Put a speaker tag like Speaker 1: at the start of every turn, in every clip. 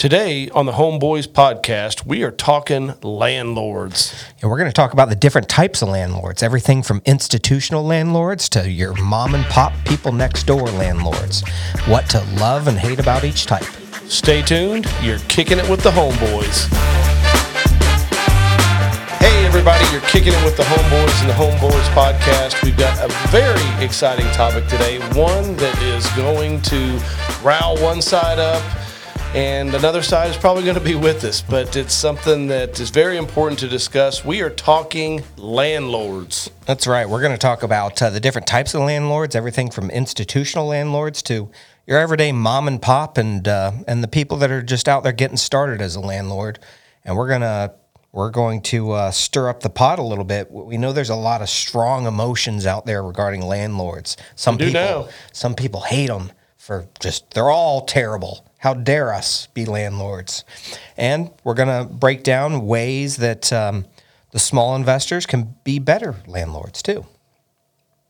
Speaker 1: Today on the Homeboys podcast, we are talking landlords.
Speaker 2: And we're going to talk about the different types of landlords everything from institutional landlords to your mom and pop people next door landlords. What to love and hate about each type.
Speaker 1: Stay tuned. You're kicking it with the Homeboys. Hey, everybody, you're kicking it with the Homeboys and the Homeboys podcast. We've got a very exciting topic today, one that is going to rile one side up and another side is probably going to be with us, but it's something that is very important to discuss. We are talking landlords.
Speaker 2: That's right. We're going to talk about uh, the different types of landlords, everything from institutional landlords to your everyday mom and pop, and uh, and the people that are just out there getting started as a landlord. And we're gonna we're going to uh, stir up the pot a little bit. We know there's a lot of strong emotions out there regarding landlords. Some
Speaker 1: do
Speaker 2: people
Speaker 1: know.
Speaker 2: some people hate them for just they're all terrible. How dare us be landlords? And we're going to break down ways that um, the small investors can be better landlords too.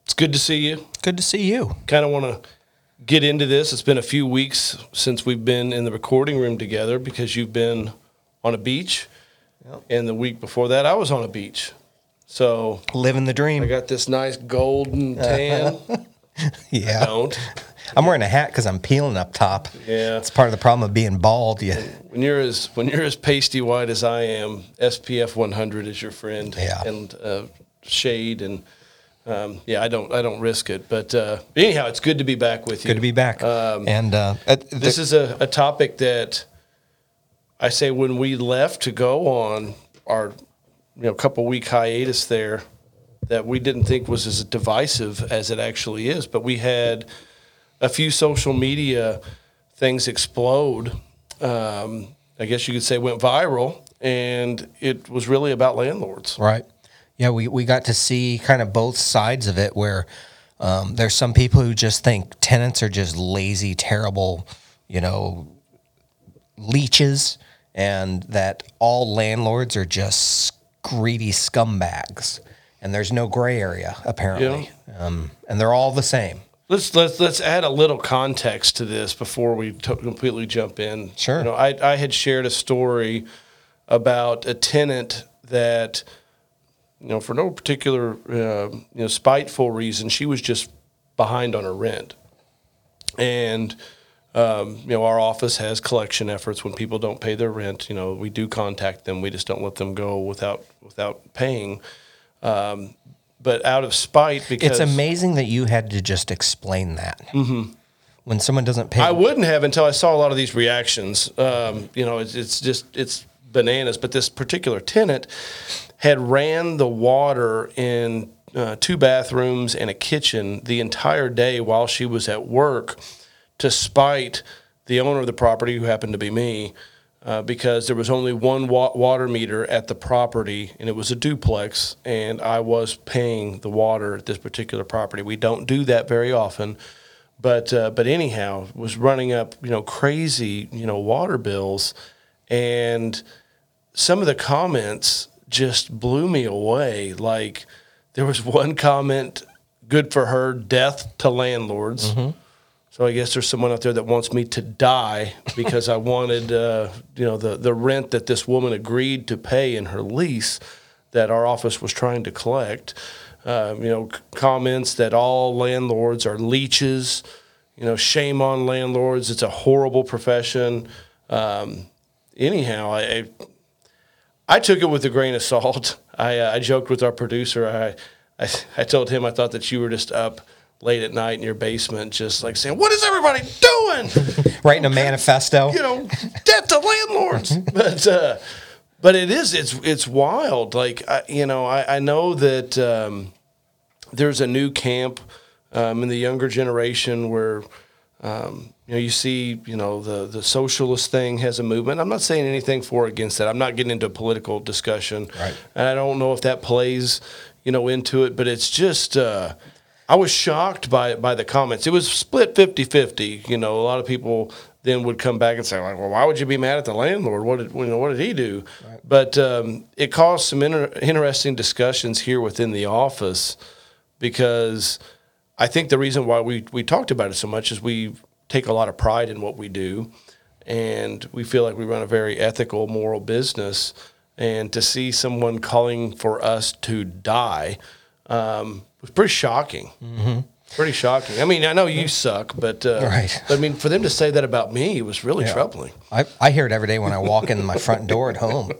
Speaker 1: It's good to see you.
Speaker 2: Good to see you.
Speaker 1: Kind of want to get into this. It's been a few weeks since we've been in the recording room together because you've been on a beach. And the week before that, I was on a beach. So
Speaker 2: Living the dream.
Speaker 1: I got this nice golden tan.
Speaker 2: yeah.
Speaker 1: Don't.
Speaker 2: I'm wearing a hat because I'm peeling up top.
Speaker 1: Yeah.
Speaker 2: It's part of the problem of being bald. You,
Speaker 1: When you're as when you're as pasty white as I am, SPF 100 is your friend.
Speaker 2: Yeah.
Speaker 1: And uh, shade and um, yeah, I don't I don't risk it. But uh, anyhow, it's good to be back with you.
Speaker 2: good to be back.
Speaker 1: Um,
Speaker 2: and uh, uh,
Speaker 1: This is a, a topic that I say when we left to go on our you know couple week hiatus there that we didn't think was as divisive as it actually is, but we had a few social media things explode. Um, I guess you could say went viral, and it was really about landlords.
Speaker 2: Right. Yeah, we, we got to see kind of both sides of it where um, there's some people who just think tenants are just lazy, terrible, you know, leeches, and that all landlords are just greedy scumbags. And there's no gray area, apparently. Um, and they're all the same.
Speaker 1: Let's let's let's add a little context to this before we t- completely jump in.
Speaker 2: Sure.
Speaker 1: You know, I I had shared a story about a tenant that, you know, for no particular uh, you know spiteful reason, she was just behind on her rent, and. Um, you know, our office has collection efforts when people don't pay their rent. You know, we do contact them. We just don't let them go without without paying. Um, but out of spite, because
Speaker 2: It's amazing that you had to just explain that. Mm-hmm. When someone doesn't pay,
Speaker 1: I wouldn't have until I saw a lot of these reactions. Um, you know, it's, it's just it's bananas. But this particular tenant had ran the water in uh, two bathrooms and a kitchen the entire day while she was at work, to spite the owner of the property, who happened to be me. Uh, because there was only one wa- water meter at the property, and it was a duplex, and I was paying the water at this particular property. We don't do that very often, but uh, but anyhow, was running up you know crazy you know water bills, and some of the comments just blew me away. Like there was one comment, "Good for her, death to landlords." So I guess there's someone out there that wants me to die because I wanted, uh, you know, the the rent that this woman agreed to pay in her lease that our office was trying to collect. Um, you know, comments that all landlords are leeches. You know, shame on landlords. It's a horrible profession. Um, anyhow, I, I I took it with a grain of salt. I, uh, I joked with our producer. I, I I told him I thought that you were just up late at night in your basement, just like saying, "What is everybody doing?"
Speaker 2: writing a manifesto.
Speaker 1: you know, death to landlords. but uh, but it is it's it's wild. Like I, you know, I, I know that um, there's a new camp um, in the younger generation where. Um, you know, you see, you know, the the socialist thing has a movement. I'm not saying anything for or against that. I'm not getting into a political discussion,
Speaker 2: Right.
Speaker 1: and I don't know if that plays, you know, into it. But it's just, uh, I was shocked by by the comments. It was split 50-50. You know, a lot of people then would come back and say, like, well, why would you be mad at the landlord? What did you know? What did he do? But um, it caused some inter- interesting discussions here within the office because I think the reason why we we talked about it so much is we take a lot of pride in what we do, and we feel like we run a very ethical, moral business. And to see someone calling for us to die um, was pretty shocking. Mm-hmm. Pretty shocking. I mean, I know you suck, but uh,
Speaker 2: Right.
Speaker 1: But I mean, for them to say that about me it was really troubling.
Speaker 2: I, I hear it every day when I walk in my front door at home.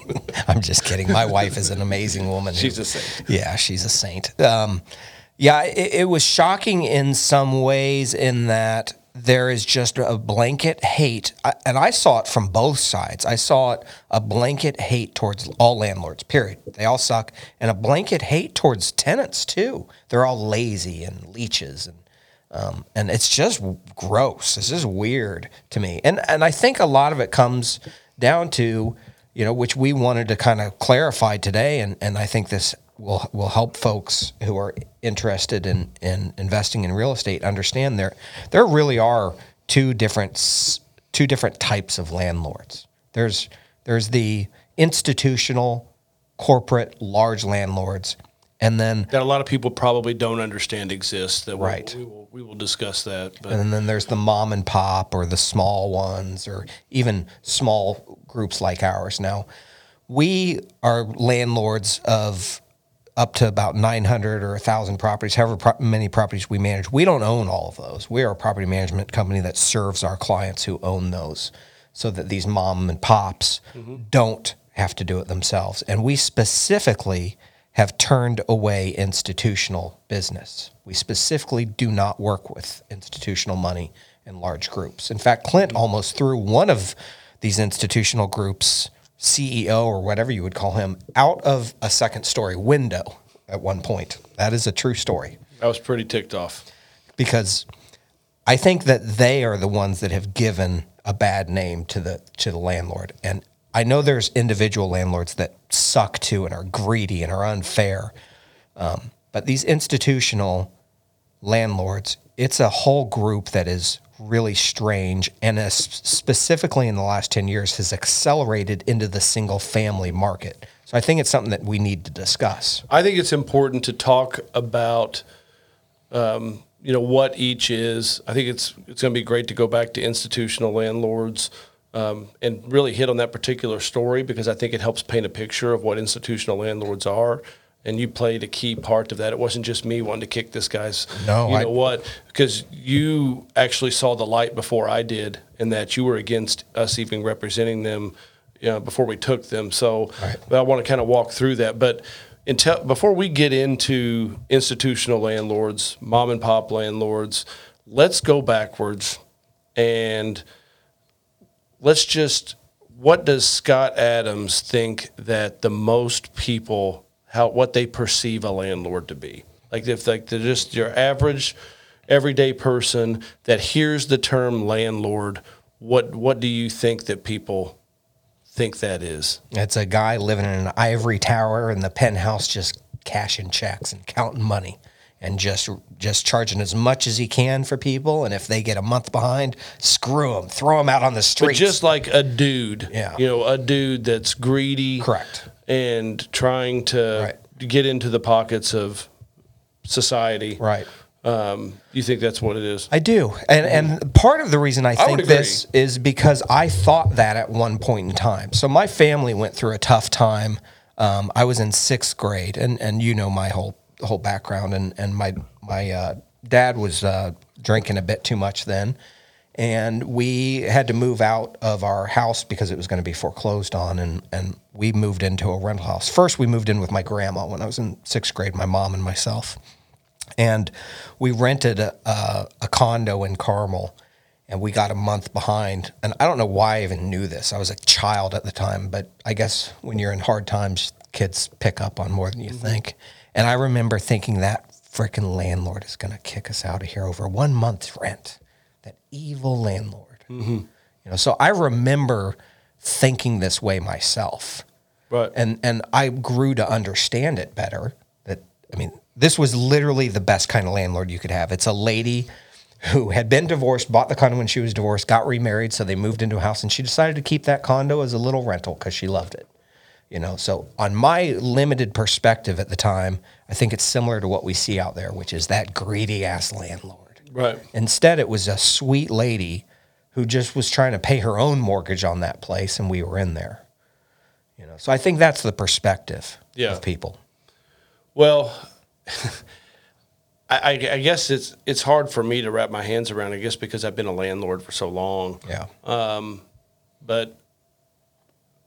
Speaker 2: I'm just kidding. My wife is an amazing woman.
Speaker 1: She's a saint.
Speaker 2: Yeah, she's a saint. Um, yeah, it, it was shocking in some ways in that there is just a blanket hate, and I saw it from both sides. I saw it a blanket hate towards all landlords. Period. They all suck, and a blanket hate towards tenants too. They're all lazy and leeches, and um, and it's just gross. It's just weird to me, and and I think a lot of it comes down to you know which we wanted to kind of clarify today, and and I think this will will help folks who are interested in in investing in real estate understand there there really are two different two different types of landlords. There's there's the institutional, corporate, large landlords, and then
Speaker 1: That a lot of people probably don't understand exists. That we'll-
Speaker 2: Right.
Speaker 1: we will we will discuss that. But
Speaker 2: And then there's the mom and pop or the small ones or even small groups like ours. Now, we are landlords of up to about 900 or 1,000 properties, however pro- many properties we manage. We don't own all of those. We are a property management company that serves our clients who own those so that these mom and pops mm-hmm. don't have to do it themselves. And we specifically have turned away institutional business. We specifically do not work with institutional money in large groups. In fact, Clint mm-hmm. almost threw one of these institutional groups, CEO or whatever you would call him, out of a second story window at one point. That is a true story
Speaker 1: I was pretty ticked off.
Speaker 2: because I think that they are the ones that have given a bad name to the to the landlord. And I know there's individual landlords that suck too and are greedy and are unfair. Um, but these institutional landlords, it's a whole group that is really strange and specifically in the last 10 years has accelerated into the single family market. So I think it's something that we need to discuss.
Speaker 1: I think it's important to talk about, um, you know, what each is. I think it's it's going to be great to go back to institutional landlords um, and really hit on that particular story because I think it helps paint a picture of what institutional landlords are. And you played a key part of that. It wasn't just me wanting to kick this guy's.
Speaker 2: No,
Speaker 1: you
Speaker 2: I-
Speaker 1: know what? Because you actually saw the light before I did, and that you were against us even representing them you know, before we took them. So
Speaker 2: Right.
Speaker 1: I want to kind of walk through that. But until before we get into institutional landlords, mom and pop landlords, let's go backwards and let's just what does Scott Adams think that the most people how what they perceive a landlord to be? Like if like they're just your average everyday person that hears the term landlord, what what do you think that people think that is?
Speaker 2: It's a guy living in an ivory tower in the penthouse, just cashing checks and counting money, and just just charging as much as he can for people. And if they get a month behind, screw them, throw them out on the street.
Speaker 1: just like a dude,
Speaker 2: Yeah.
Speaker 1: you know, a dude that's greedy,
Speaker 2: Correct.
Speaker 1: and trying to
Speaker 2: Right.
Speaker 1: get into the pockets of society.
Speaker 2: right.
Speaker 1: Um, you think that's what it is?
Speaker 2: I do, and and part of the reason I think
Speaker 1: agree.
Speaker 2: this is because I thought that at one point in time. So my family went through a tough time. Um, I was in sixth grade, and and you know my whole whole background, and and my my uh, dad was uh, drinking a bit too much then, and we had to move out of our house because it was going to be foreclosed on, and and we moved into a rental house. First, we moved in with my grandma when I was in sixth grade, my mom and myself. And we rented a, a, a condo in Carmel and we got a month behind. And i don't know why i even knew this. I was a child at the time but i guess when you're in hard times kids pick up on more than you think and i remember thinking that freaking landlord is going to kick us out of here over one month's rent that evil landlord mm-hmm. you know so i remember thinking this way myself
Speaker 1: Right.
Speaker 2: and and I grew to understand it better. That I mean, this was literally the best kind of landlord you could have. It's a lady who had been divorced, bought the condo when she was divorced, got remarried, so they moved into a house, and she decided to keep that condo as a little rental because she loved it. You know, so on my limited perspective at the time, I think it's similar to what we see out there, which is that greedy ass landlord.
Speaker 1: right.
Speaker 2: Instead, it was a sweet lady who just was trying to pay her own mortgage on that place, and we were in there. You know, so I think that's the perspective
Speaker 1: Yeah.
Speaker 2: of people.
Speaker 1: Well, I, I, I guess it's it's hard for me to wrap my hands around. I guess because I've been a landlord for so long.
Speaker 2: Yeah.
Speaker 1: Um, but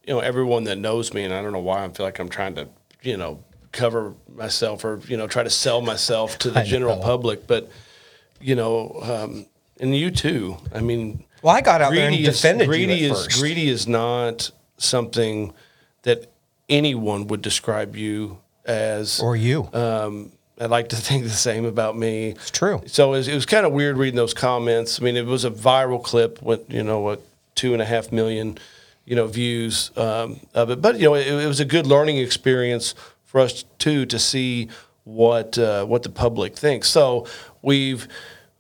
Speaker 1: you know, everyone that knows me, and I don't know why I feel like I'm trying to, you know, cover myself or you know try to sell myself to the general public. But you know, um, and you too. I mean,
Speaker 2: Well, I got out there and
Speaker 1: is
Speaker 2: defended
Speaker 1: greedy
Speaker 2: you at
Speaker 1: is
Speaker 2: first.
Speaker 1: greedy is not something that anyone would describe you as.
Speaker 2: or you.
Speaker 1: Um, I like to think the same about me.
Speaker 2: it's true.
Speaker 1: So it was, it was kind of weird reading those comments. I mean, it was a viral clip with you know what two and a half million, you know, views um, of it. But you know, it, it was a good learning experience for us too to see what uh, what the public thinks. So we've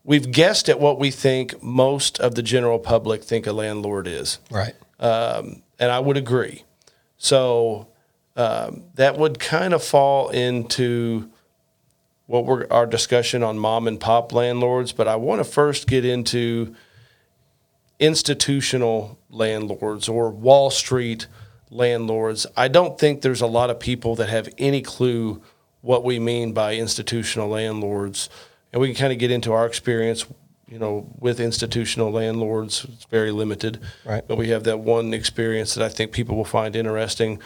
Speaker 1: we've guessed at what we think most of the general public think a landlord is
Speaker 2: Right.
Speaker 1: um, and I would agree. So um, that would kind of fall into what we're our discussion on mom and pop landlords. But I want to first get into institutional landlords or Wall Street landlords. I don't think there's a lot of people that have any clue what we mean by institutional landlords, and we can kind of get into our experience. You know, with institutional landlords, it's very limited.
Speaker 2: Right.
Speaker 1: But we have that one experience that I think people will find interesting.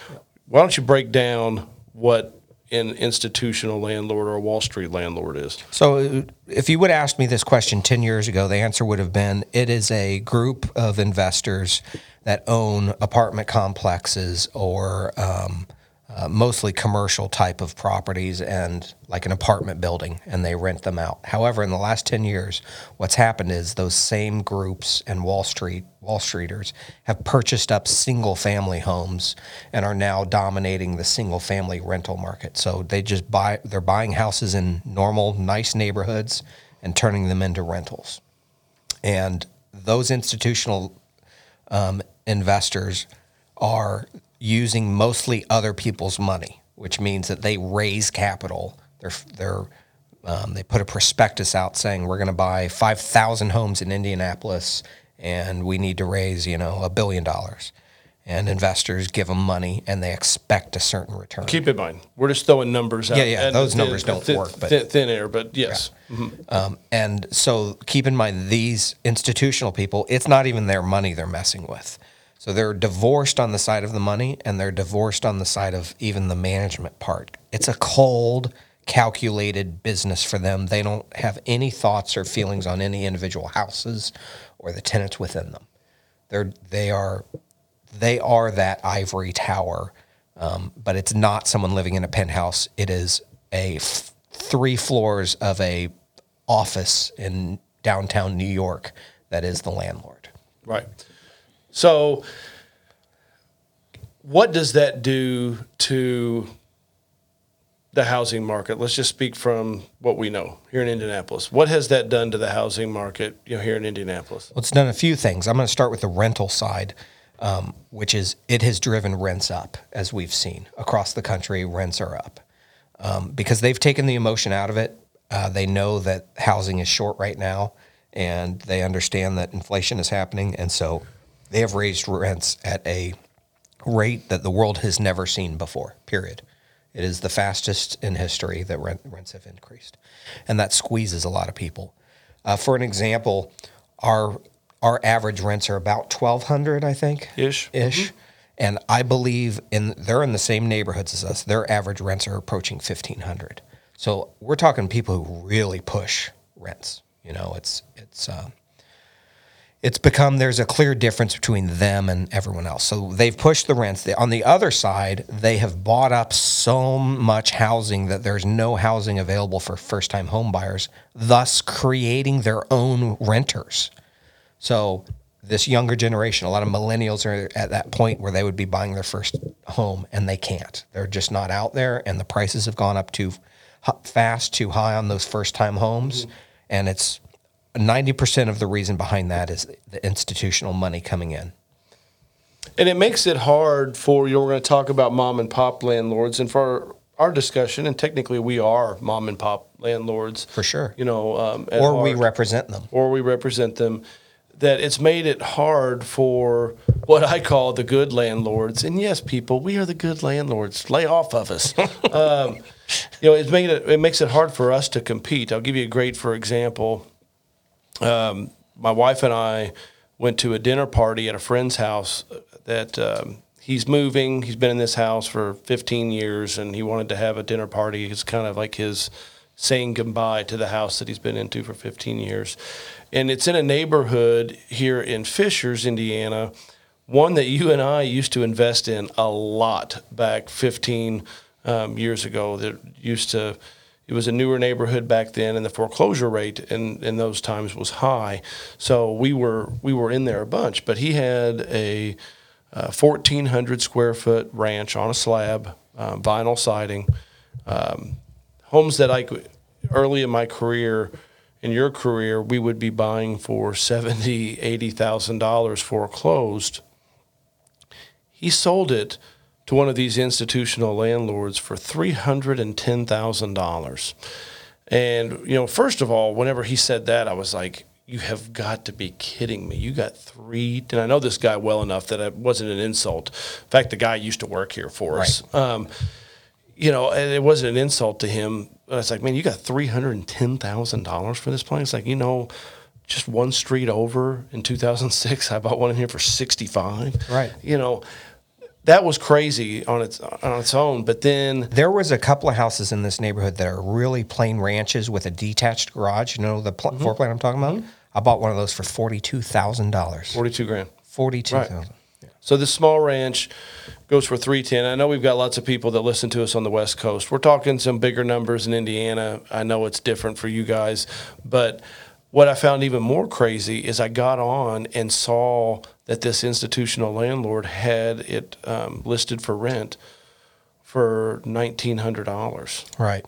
Speaker 1: Why don't you break down what an institutional landlord or a Wall Street landlord is?
Speaker 2: So, if you would ask me this question 10 years ago, the answer would have been it is a group of investors that own apartment complexes or um, uh, mostly commercial type of properties and like an apartment building, and they rent them out. However, in the last 10 years, what's happened is those same groups and Wall Street, Wall Streeters have purchased up single family homes and are now dominating the single family rental market. So they just buy, they're buying houses in normal, nice neighborhoods and turning them into rentals. And those institutional um, investors are using mostly other people's money, which means that they raise capital. They're, they're, um, they put a prospectus out saying we're going to buy 5,000 homes in Indianapolis and we need to raise, you know, a billion dollars. And investors give them money and they expect a certain return.
Speaker 1: Keep in mind, we're just throwing numbers out.
Speaker 2: Yeah, yeah,
Speaker 1: And
Speaker 2: those
Speaker 1: thin-
Speaker 2: numbers don't
Speaker 1: thin-
Speaker 2: work, but-
Speaker 1: thin, thin air. But yes,
Speaker 2: Um, and so keep in mind, these institutional people, it's not even their money they're messing with. So they're divorced on the side of the money and they're divorced on the side of even the management part. It's a cold, calculated business for them. They don't have any thoughts or feelings on any individual houses or the tenants within them. They're, they are they are that ivory tower, um, but it's not someone living in a penthouse. It is a f- three floors of a office in downtown New York that is the landlord.
Speaker 1: right. So, what does that do to the housing market? Let's just speak from what we know here in Indianapolis. What has that done to the housing market, you know, here in Indianapolis?
Speaker 2: Well, it's done a few things. I'm going to start with the rental side, um, which is it has driven rents up, as we've seen across the country. Rents are up um, because they've taken the emotion out of it. Uh, they know that housing is short right now, and they understand that inflation is happening, and so they have raised rents at a rate that the world has never seen before. Period. It is the fastest in history that rent, rents have increased, and that squeezes a lot of people. Uh, for an example, our our average rents are about twelve hundred, I think,
Speaker 1: Ish.
Speaker 2: ish, and I believe in they're in the same neighborhoods as us. Their average rents are approaching fifteen hundred. So we're talking people who really push rents. You know, it's it's. Uh, it's become there's a clear difference between them and everyone else. So they've pushed the rents. On the other side, they have bought up so much housing that there's no housing available for first time home buyers, thus creating their own renters. So this younger generation, a lot of millennials are at that point where they would be buying their first home and they can't. They're just not out there and the prices have gone up too fast, too high on those first time homes and it's 90% of the reason behind that is the institutional money coming in.
Speaker 1: And it makes it hard for you. know, We're going to talk about mom and pop landlords, and for our discussion, and technically we are mom and pop landlords
Speaker 2: For sure.
Speaker 1: You know, um,
Speaker 2: Or we represent them.
Speaker 1: or we represent them. that it's made it hard for what I call the good landlords. And yes, people, we are the good landlords. Lay off of us. um, you know, it's made it, it makes it hard for us to compete. I'll give you a great, for example. Um, my wife and I went to a dinner party at a friend's house that um, he's moving. He's been in this house for 15 years and he wanted to have a dinner party. It's kind of like his saying goodbye to the house that he's been into for 15 years. And it's in a neighborhood here in Fishers, Indiana, one that you and I used to invest in a lot back 15 um, years ago. That used to, it was a newer neighborhood back then, and the foreclosure rate in, in those times was high. So we were we were in there a bunch. But he had a, uh 1,400 square foot ranch on a slab, uh, vinyl siding. Um, homes that I could, early in my career, in your career, we would be buying for seventy, eighty thousand dollars foreclosed. He sold it to one of these institutional landlords for three hundred and ten thousand dollars. And you know, first of all, whenever he said that, I was like, "You have got to be kidding me! You got three. And I know this guy well enough that it wasn't an insult. In fact, the guy used to work here for us. Um, you know, and it wasn't an insult to him. I was like, man, you got three hundred and ten thousand dollars for this place. It's like, you know, just one street over in two thousand six, I bought one in here for sixty five.
Speaker 2: Right.
Speaker 1: You know, that was crazy on its on its own. But then,
Speaker 2: There was a couple of houses in this neighborhood that are really plain ranches with a detached garage. You know the pl- mm-hmm. floor plan I'm talking about. Mm-hmm. I bought one of those for forty two thousand dollars.
Speaker 1: forty two grand.
Speaker 2: Forty two thousand.
Speaker 1: So this small ranch goes for three ten. I know we've got lots of people that listen to us on the West Coast. We're talking some bigger numbers in Indiana. I know it's different for you guys, but what I found even more crazy is I got on and saw that this institutional landlord had it um, listed for rent for nineteen hundred dollars.
Speaker 2: Right.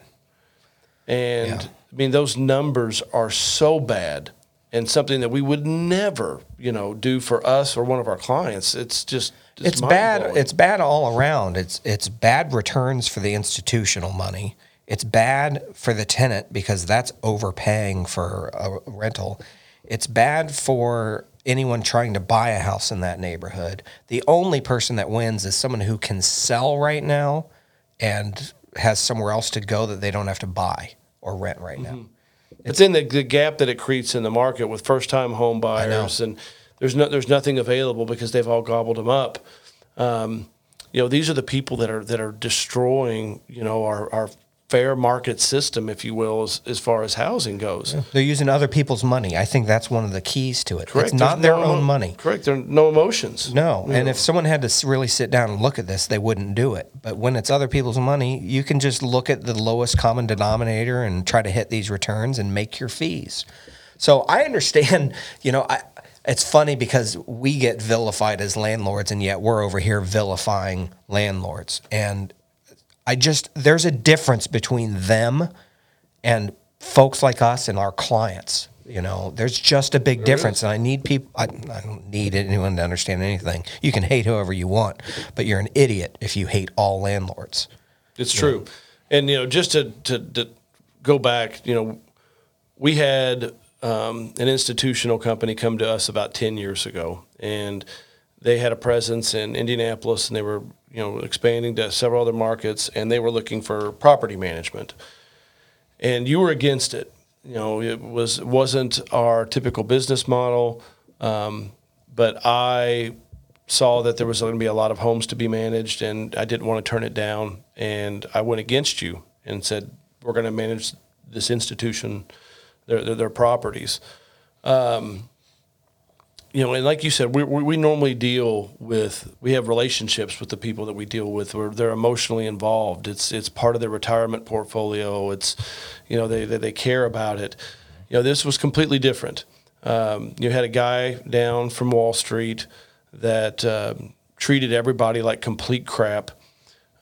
Speaker 1: And
Speaker 2: Yeah.
Speaker 1: I mean, those numbers are so bad and something that we would never, you know, do for us or one of our clients. It's just,
Speaker 2: it's bad. It's bad all around. It's it's bad returns for the institutional money. It's bad for the tenant because that's overpaying for a rental. It's bad for anyone trying to buy a house in that neighborhood. The only person that wins is someone who can sell right now and has somewhere else to go that they don't have to buy or rent right now.
Speaker 1: But then the, the gap that it creates in the market with first time home buyers and there's no there's nothing available because they've all gobbled them up. Um, you know, these are the people that are that are destroying, you know, our, our fair market system, if you will, as, as far as housing goes.
Speaker 2: They're using other people's money. I think that's one of the keys to it.
Speaker 1: Correct.
Speaker 2: It's not
Speaker 1: There's
Speaker 2: their
Speaker 1: no
Speaker 2: own
Speaker 1: emo-
Speaker 2: money.
Speaker 1: Correct. There are no emotions.
Speaker 2: No, and if someone had to really sit down and look at this, they wouldn't do it. But when it's other people's money, you can just look at the lowest common denominator and try to hit these returns and make your fees. So I understand, you know, I, it's funny because we get vilified as landlords, and yet we're over here vilifying landlords. And I just there's a difference between them and folks like us and our clients. You know, there's just a big difference, and I need people. I, I don't need anyone to understand anything. You can hate whoever you want, but you're an idiot if you hate all landlords.
Speaker 1: It's true. And you know, just to, to to go back, you know, we had um, an institutional company come to us about ten years ago, and they had a presence in Indianapolis, and they were you know expanding to several other markets, and they were looking for property management. And you were against it. You know, it was wasn't our typical business model, um, but I saw that there was going to be a lot of homes to be managed, and I didn't want to turn it down. And I went against you and said, "We're going to manage this institution, their their, their properties." Um, you know, and like you said, we, we we normally deal with we have relationships with the people that we deal with where they're emotionally involved. It's it's part of their retirement portfolio. It's you know they they, they care about it. You know, this was completely different. Um, you had a guy down from Wall Street that um, treated everybody like complete crap.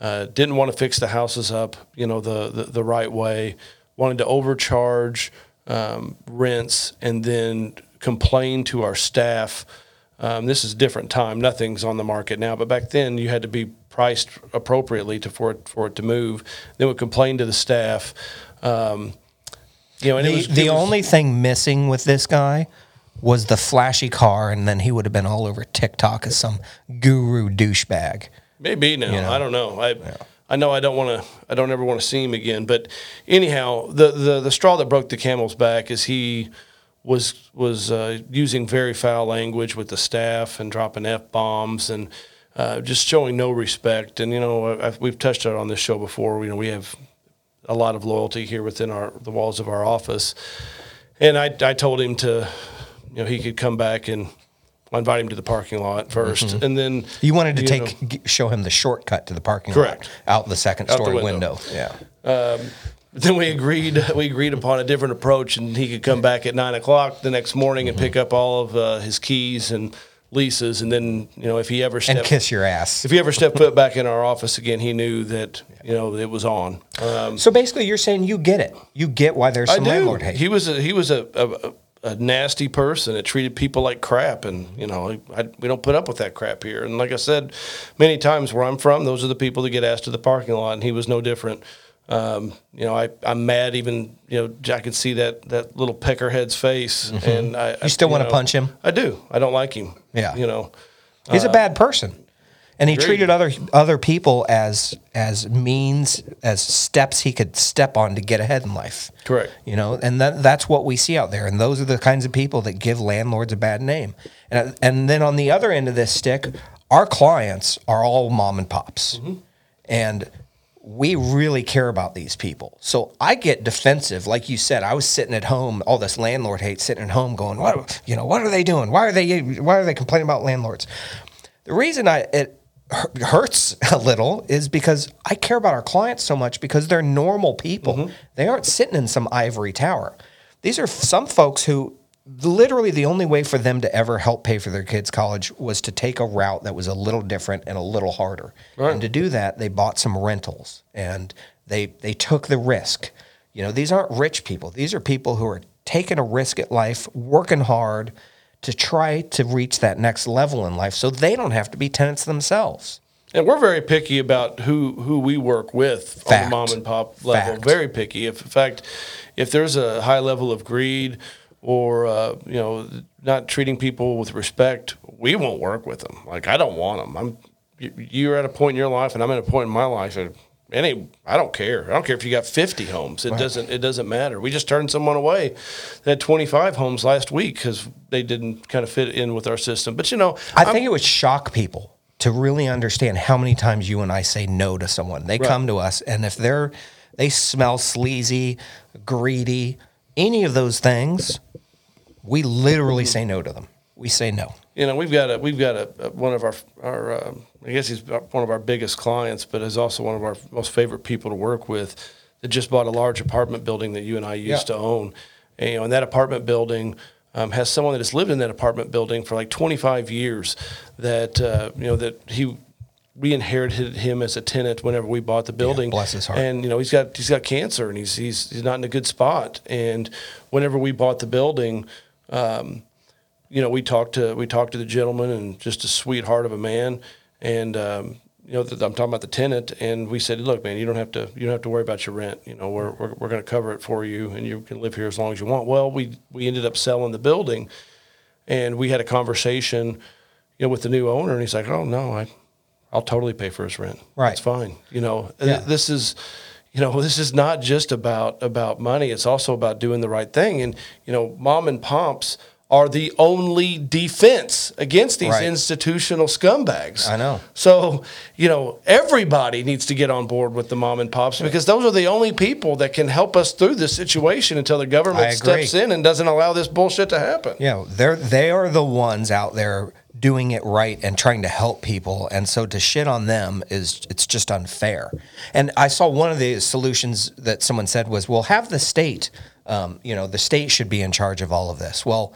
Speaker 1: Uh, didn't want to fix the houses up, you know, the the, the right way. Wanted to overcharge um, rents and then complain to our staff. Um, this is a different time. Nothing's on the market now, but back then you had to be priced appropriately to for it for it to move. Then would complain to the staff. Um, you know,
Speaker 2: The,
Speaker 1: was,
Speaker 2: the
Speaker 1: was-
Speaker 2: only thing missing with this guy was the flashy car, and then he would have been all over TikTok as some guru douchebag.
Speaker 1: Maybe now. I don't know. I I know I don't want to. I don't ever want to see him again. But anyhow, the, the the straw that broke the camel's back is he was was uh, using very foul language with the staff and dropping f bombs and uh, just showing no respect. And you know, i we've touched on on this show before. You know, we have a lot of loyalty here within our the walls of our office. And I I told him to, you know, he could come back and. I invite him to the parking lot 1st and then
Speaker 2: You wanted to
Speaker 1: you
Speaker 2: take
Speaker 1: know,
Speaker 2: show him the shortcut to the parking
Speaker 1: Correct.
Speaker 2: lot out the second
Speaker 1: Out the
Speaker 2: story
Speaker 1: window.
Speaker 2: window. Yeah.
Speaker 1: Then we agreed we agreed upon a different approach, and he could come back at nine o'clock the next morning and pick up all of uh, his keys and leases, and then you know if he ever
Speaker 2: And kiss your ass.
Speaker 1: if he ever stepped foot back in our office again, he knew that you know it was on. Um,
Speaker 2: So basically, you're saying you get it. You get why there's some landlord hate.
Speaker 1: He was a, he was a, a, a nasty person that treated people like crap, and you know I, we don't put up with that crap here. And like I said, many times where I'm from, those are the people that get asked to the parking lot, and he was no different. Um, you know, I, I'm mad. Even you know, I can see that that little peckerhead's face, and I
Speaker 2: Mm-hmm. You still wanna punch him?
Speaker 1: I do. I don't like him.
Speaker 2: Yeah.
Speaker 1: you know.
Speaker 2: He's a bad person, and he treated other other people as as means as steps he could step on to get ahead in life.
Speaker 1: Correct.
Speaker 2: You know, and that, that's what we see out there, and those are the kinds of people that give landlords a bad name. And and then on the other end of this stick, our clients are all mom and pops, and we really care about these people. So I get defensive, like you said. I was sitting at home, all this landlord hate, sitting at home, going, "What? You know, what are they doing? Why are they? Why are they complaining about landlords?" The reason I it hurts a little is because I care about our clients so much because they're normal people. Mm-hmm. They aren't sitting in some ivory tower. These are some folks who literally the only way for them to ever help pay for their kids' college was to take a route that was a little different and a little harder. And to do that, they bought some rentals and they they took the risk. You know, these aren't rich people. These are people who are taking a risk at life, working hard to try to reach that next level in life so they don't have to be tenants themselves.
Speaker 1: And we're very picky about who, who we work with on the mom and pop level.
Speaker 2: Fact.
Speaker 1: Very picky. If in fact, if there's a high level of greed or uh, you know not treating people with respect, we won't work with them. Like I don't want them. I'm you- you're at a point in your life, and I'm at a point in my life. And any, I don't care. I don't care if you got 50 homes. It doesn't. It doesn't matter. We just turned someone away that had 25 homes last week because they didn't kind of fit in with our system. But you know,
Speaker 2: I think it would shock people to really understand how many times you and I say no to someone. They come to us, and if they're they smell sleazy, greedy, any of those things, we literally say no to them. We say no.
Speaker 1: you know we've got a we've got a, a one of our our um, I guess he's one of our biggest clients, but is also one of our most favorite people to work with. That just bought a large apartment building that you and I used
Speaker 2: Yeah.
Speaker 1: to own, and, you know, and that apartment building. Um, has someone that has lived in that apartment building for like 25 years that uh, you know that he we inherited him as a tenant whenever we bought the building.
Speaker 2: bless his heart.
Speaker 1: And you know he's got he's got cancer and he's he's he's not in a good spot. And whenever we bought the building, um, you know, we talked to we talked to the gentleman and just a sweetheart of a man, and um, you know, I'm talking about the tenant, and we said, look, man, you don't have to you don't have to worry about your rent. You know, we're we're, we're going to cover it for you, and you can live here as long as you want. Well, we we ended up selling the building, and we had a conversation, you know, with the new owner, and he's like, oh no, I, I'll totally pay for his rent.
Speaker 2: Right.
Speaker 1: it's fine. You know,
Speaker 2: Yeah.
Speaker 1: this is you know this is not just about about money. It's also about doing the right thing. And you know mom and pops are the only defense against these
Speaker 2: Right.
Speaker 1: institutional scumbags
Speaker 2: I know.
Speaker 1: so you know everybody needs to get on board with the mom and pops because those are the only people that can help us through this situation until the government steps in and doesn't allow this bullshit to happen
Speaker 2: Yeah, they're they are the ones out there doing it right and trying to help people, and so to shit on them is it's just unfair. And I saw one of the solutions that someone said was, "Well, have the state, um, you know, the state should be in charge of all of this." Well.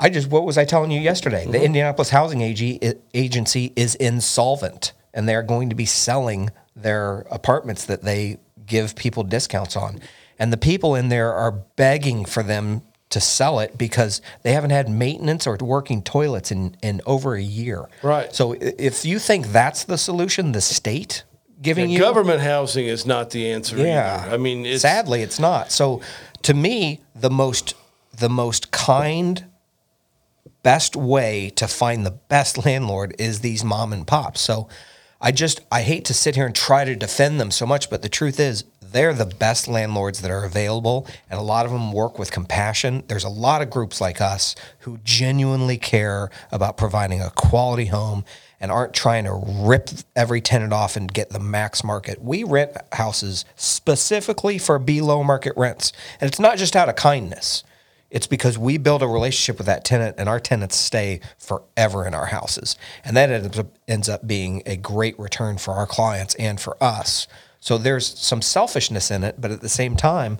Speaker 2: I just what was I telling you yesterday? The Indianapolis Housing Ag- Agency is insolvent, and they're going to be selling their apartments that they give people discounts on. And the people in there are begging for them to sell it because they haven't had maintenance or working toilets in, in over a year.
Speaker 1: Right.
Speaker 2: So if you think that's the solution, the state giving you
Speaker 1: government housing is not the answer
Speaker 2: yeah.
Speaker 1: either. i mean it's
Speaker 2: sadly it's not. So to me, the most the most kind best way to find the best landlord is these mom and pops. So I just I hate to sit here and try to defend them so much, but the truth is they're the best landlords that are available and a lot of them work with compassion. There's a lot of groups like us who genuinely care about providing a quality home and aren't trying to rip every tenant off and get the max market. We rent houses specifically for below market rents. And it's not just out of kindness. It's because we build a relationship with that tenant and our tenants stay forever in our houses. And that ends up, ends up being a great return for our clients and for us. So there's some selfishness in it, but at the same time,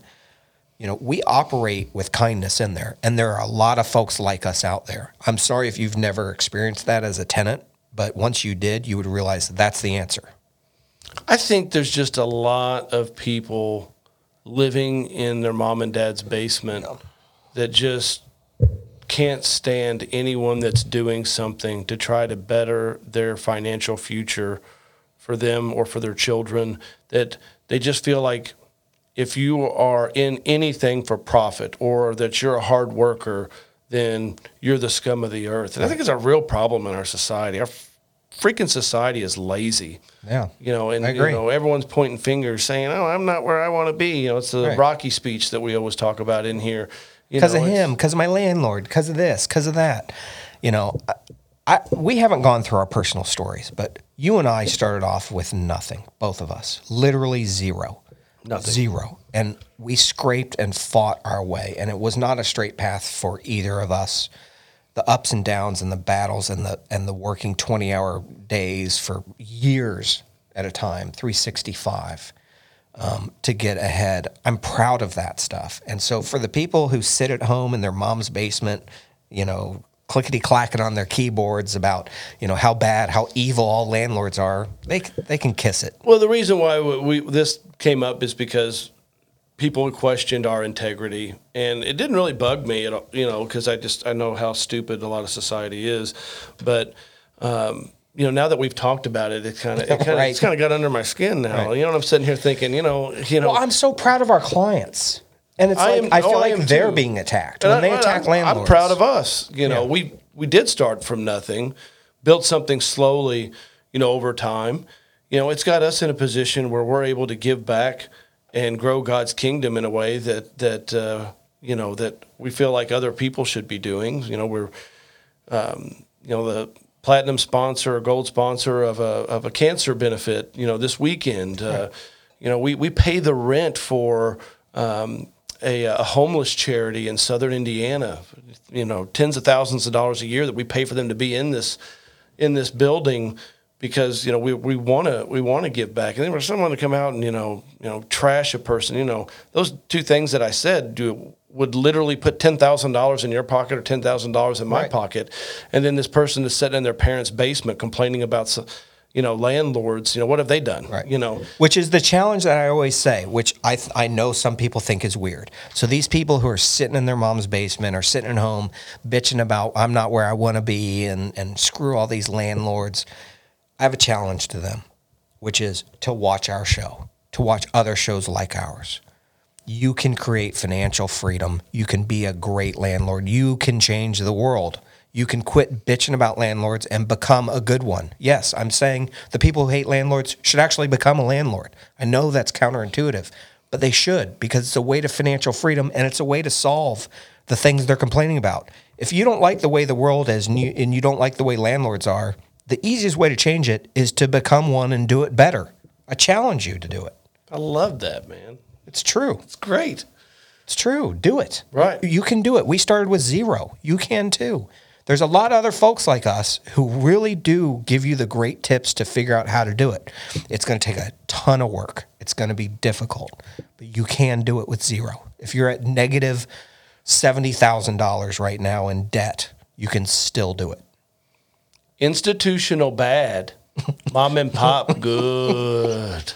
Speaker 2: you know, we operate with kindness in there. And there are a lot of folks like us out there. I'm sorry if you've never experienced that as a tenant, but once you did, you would realize that that's the answer.
Speaker 1: I think there's just a lot of people living in their mom and dad's basement that just can't stand anyone that's doing something to try to better their financial future for them or for their children that they just feel like if you are in anything for profit or that you're a hard worker then you're the scum of the earth. And i think it's a real problem in our society. Our freaking society is lazy
Speaker 2: Yeah.
Speaker 1: you know, and you know, everyone's pointing fingers, saying, "Oh, I'm not where I want to be." You know, it's the
Speaker 2: Right.
Speaker 1: Rocky speech that we always talk about in here.
Speaker 2: Because of him, because of my landlord, because of this, because of that. You know, I, I, we haven't gone through our personal stories, but you and I started off with nothing, both of us, literally zero,
Speaker 1: Nothing.
Speaker 2: zero, and we scraped and fought our way, and it was not a straight path for either of us. The ups and downs and the battles and the and the working twenty hour days for years at a time, three sixty five um, to get ahead. I'm proud of that stuff. And so for the people who sit at home in their mom's basement, you know, clickety clacking on their keyboards about, you know, how bad, how evil all landlords are, they they can kiss it.
Speaker 1: Well, the reason why we, we this came up is because people questioned our integrity, and it didn't really bug me at all, you know, because I just I know how stupid a lot of society is, but. Um, you know, now that we've talked about it, it kind of, it kind of,
Speaker 2: Right.
Speaker 1: it's kind of got under my skin now.
Speaker 2: Right.
Speaker 1: You know, I'm sitting here thinking, you know, you know,
Speaker 2: Well, I'm so proud of our clients. And it's
Speaker 1: I
Speaker 2: like
Speaker 1: am-
Speaker 2: I
Speaker 1: oh,
Speaker 2: feel
Speaker 1: I
Speaker 2: like
Speaker 1: am
Speaker 2: they're
Speaker 1: too.
Speaker 2: being attacked
Speaker 1: And
Speaker 2: when
Speaker 1: I-
Speaker 2: they
Speaker 1: I-
Speaker 2: attack
Speaker 1: I'm,
Speaker 2: landlords.
Speaker 1: I'm proud of us. You know,
Speaker 2: Yeah.
Speaker 1: we we did start from nothing, built something slowly, you know, over time. You know, it's got us in a position where we're able to give back and grow God's kingdom in a way that that uh, you know that we feel like other people should be doing. You know, we're um, you know the platinum sponsor or gold sponsor of a of a cancer benefit. You know, this weekend, uh, you know, we we pay the rent for. Um, a, a homeless charity in southern Indiana, you know, tens of thousands of dollars a year that we pay for them to be in this in this building because you know we we want to we want to give back. And then for someone to come out and you know you know trash a person, you know, those two things that I said do would literally put ten thousand dollars in your pocket or ten thousand dollars in my
Speaker 2: Right.
Speaker 1: pocket, and then this person is sitting in their parents' basement complaining about s- you know landlords. You know what have they done?
Speaker 2: Right.
Speaker 1: You know.
Speaker 2: Which is the challenge that I always say, which I th- I know some people think is weird. So these people who are sitting in their mom's basement or sitting at home bitching about I'm not where I want to be and and screw all these landlords. I have a challenge to them, which is to watch our show, to watch other shows like ours. You can create financial freedom. You can be a great landlord. You can change the world. You can quit bitching about landlords and become a good one. Yes, I'm saying the people who hate landlords should actually become a landlord. I know that's counterintuitive, but they should because it's a way to financial freedom and it's a way to solve the things they're complaining about. If you don't like the way the world is and you, and you don't like the way landlords are, the easiest way to change it is to become one and do it better. I challenge you to do it.
Speaker 1: I love that man.
Speaker 2: It's true.
Speaker 1: It's great.
Speaker 2: It's true. Do it.
Speaker 1: Right.
Speaker 2: You can do it. We started with zero. You can too. There's a lot of other folks like us who really do give you the great tips to figure out how to do it. It's going to take a ton of work. It's going to be difficult, but you can do it with zero. If you're at negative $70,000 right now in debt, you can still do it.
Speaker 1: Institutional bad, mom and pop good.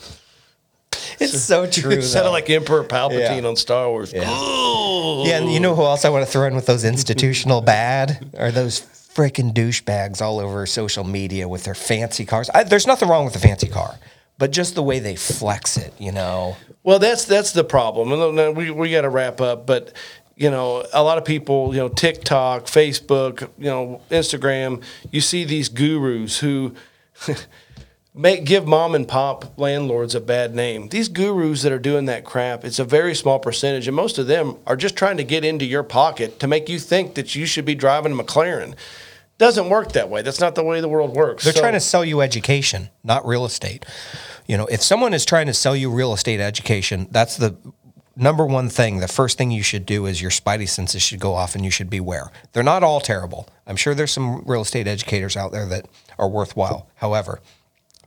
Speaker 2: It's so true.
Speaker 1: It sounded like Emperor Palpatine
Speaker 2: Yeah.
Speaker 1: on Star Wars.
Speaker 2: Yeah.
Speaker 1: Ooh.
Speaker 2: Yeah, and you know who else I want to throw in with those institutional bad are those freaking douchebags all over social media with their fancy cars. I, there's nothing wrong with a fancy car, but just the way they flex it, you know.
Speaker 1: Well, that's that's the problem. And uh, We we got to wrap up, but you know, a lot of people, you know, TikTok, Facebook, you know, Instagram, you see these gurus who make give mom and pop landlords a bad name. These gurus that are doing that crap, it's a very small percentage, and most of them are just trying to get into your pocket to make you think that you should be driving a McLaren. Doesn't work that way. That's not the way the world works.
Speaker 2: They're
Speaker 1: So-
Speaker 2: trying to sell you education, not real estate. You know, if someone is trying to sell you real estate education, that's the number one thing. The first thing you should do is your spidey senses should go off and you should beware. They're not all terrible. I'm sure there's some real estate educators out there that are worthwhile. However,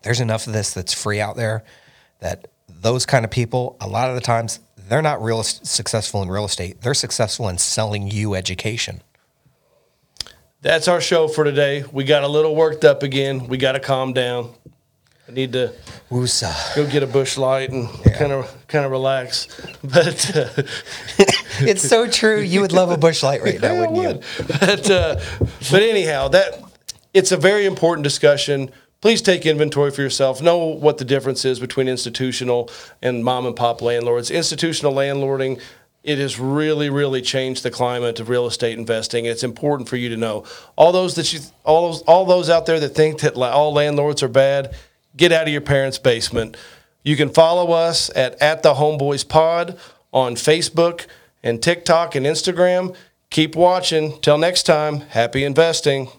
Speaker 2: there's enough of this that's free out there that those kind of people, a lot of the times, they're not real successful in real estate. They're successful in selling you education.
Speaker 1: That's our show for today. We got a little worked up again. We got to calm down. I need to
Speaker 2: Woosah.
Speaker 1: go get a Busch Light and kind of kind of relax. But uh,
Speaker 2: It's so true. You would love a Busch Light right now, wouldn't you?
Speaker 1: But uh, but anyhow, that it's a very important discussion. Please take inventory for yourself. Know what the difference is between institutional and mom and pop landlords. Institutional landlording, it has really, really changed the climate of real estate investing. It's important for you to know. All those that you, all those, all those out there that think that all landlords are bad, get out of your parents' basement. You can follow us at at the Homeboys Pod on Facebook and TikTok and Instagram. Keep watching. Till next time, happy investing.